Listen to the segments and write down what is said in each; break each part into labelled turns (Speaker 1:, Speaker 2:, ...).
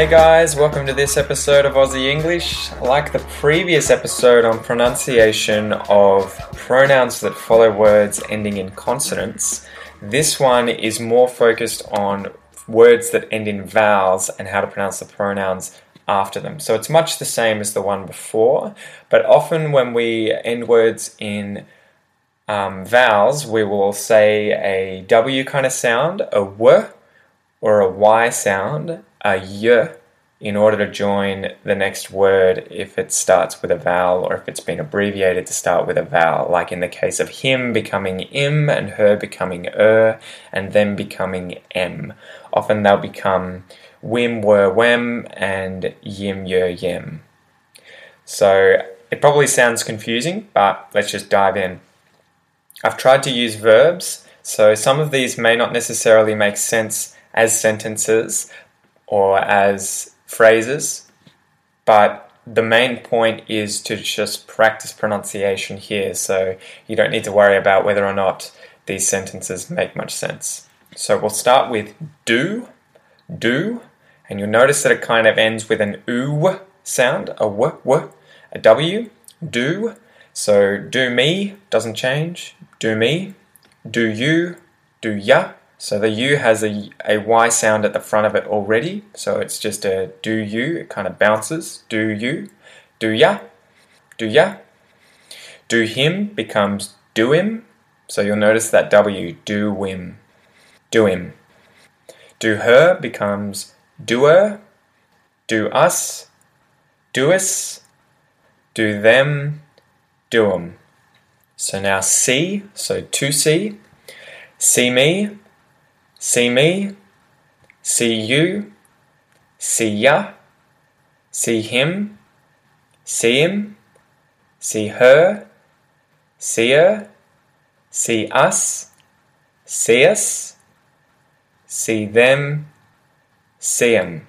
Speaker 1: Hey guys, welcome to this episode of Aussie English. Like the previous episode on pronunciation of pronouns that follow words ending in consonants, this one is more focused on words that end in vowels and how to pronounce the pronouns after them. So it's much the same as the one before, but often when we end words in um, vowels, we will say a W kind of sound, a W, or a Y sound, a y in order to join the next word if it starts with a vowel or if it's been abbreviated to start with a vowel, like in the case of him becoming im and her becoming er and them becoming m. Often they'll become wim, were, wem and yim, yer, yem. So it probably sounds confusing, but let's just dive in. I've tried to use verbs, so some of these may not necessarily make sense as sentences, or as phrases, but the main point is to just practice pronunciation here so you don't need to worry about whether or not these sentences make much sense. So we'll start with do, do, and you'll notice that it kind of ends with an oo sound, a w, w, a w, do. So do me doesn't change, do me, do you, do ya, so the U has a, a Y sound at the front of it already. So it's just a do you, it kind of bounces. Do you, do ya, do ya. Do him becomes do him. So you'll notice that W, do him, do him. Do her becomes do her, do us, do us, do them, do them. So now C, so to see, see me, See me, see you, see ya, see him, see him, see her, see her, see us, see us, see them, see em.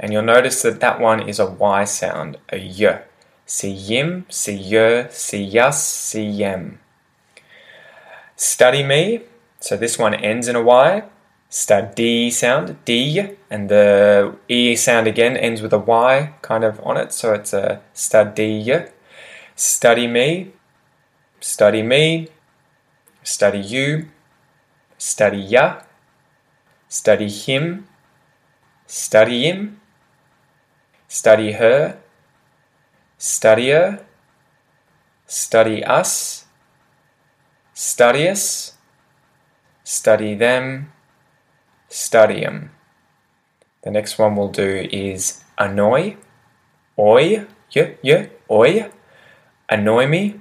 Speaker 1: And you'll notice that that one is a Y sound, a y. See yim, see yer, see yus, see yem. Study me, so this one ends in a Y. Study sound, D, and the E sound again ends with a Y kind of on it. So it's a study. Study me, study me, study you, study ya, study him, study him, study her, study her, study us, study us study them, study them. The next one we'll do is annoy, oi, yeah, yeah, oi, annoy me,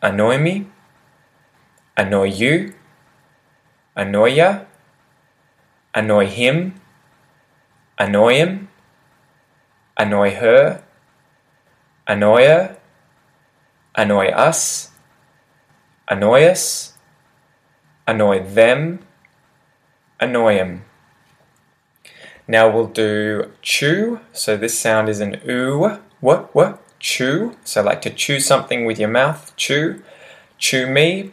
Speaker 1: annoy me, annoy you, annoy ya, annoy him, annoy him, annoy her, annoy her, annoy us, annoy us annoy them, annoy them. Now we'll do chew. So this sound is an oo, what, what, chew. So like to chew something with your mouth, chew. Chew me,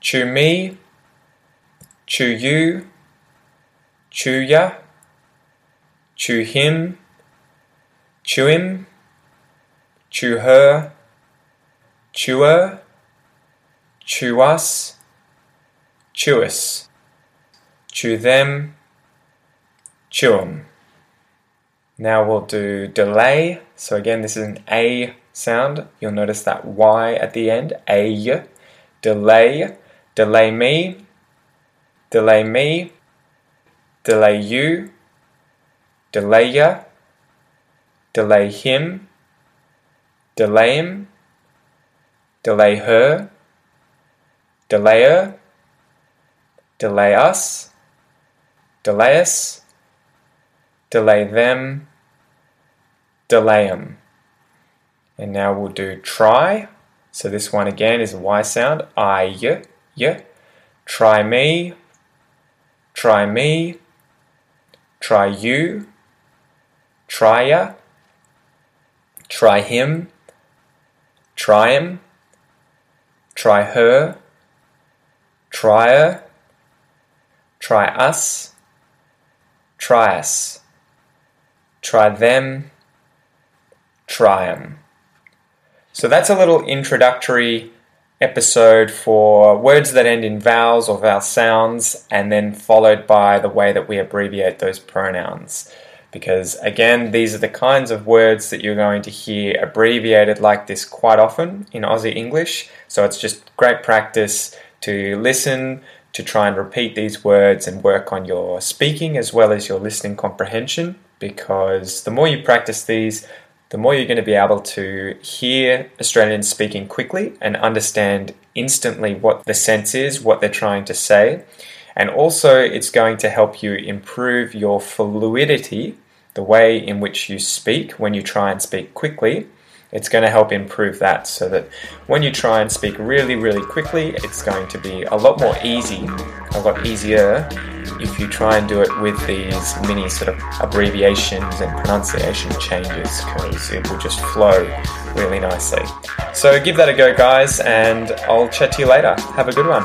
Speaker 1: chew me, chew you, chew ya, chew him, chew him, chew her, chew her, chew us, chew us, chew them, chew 'em. Now we'll do delay. So again, this is an A sound. You'll notice that Y at the end. A. Delay. Delay me. Delay me. Delay you. Delay ya. Delay him. Delay him. Delay her. Delay her delay us, delay us, delay them, delay them. And now we'll do try. So this one again is a Y sound. I, y, y. Try me, try me, try you, try ya, try him, try him, try her, try her, try us, try us, try them, try them. So that's a little introductory episode for words that end in vowels or vowel sounds, and then followed by the way that we abbreviate those pronouns. Because again, these are the kinds of words that you're going to hear abbreviated like this quite often in Aussie English. So it's just great practice to listen, to try and repeat these words and work on your speaking as well as your listening comprehension. Because the more you practice these, the more you're going to be able to hear Australians speaking quickly and understand instantly what the sense is, what they're trying to say. And also, it's going to help you improve your fluidity, the way in which you speak when you try and speak quickly. It's going to help improve that so that when you try and speak really, really quickly, it's going to be a lot more easy, a lot easier if you try and do it with these mini sort of abbreviations and pronunciation changes because it will just flow really nicely. So give that a go, guys, and I'll chat to you later. Have a good one.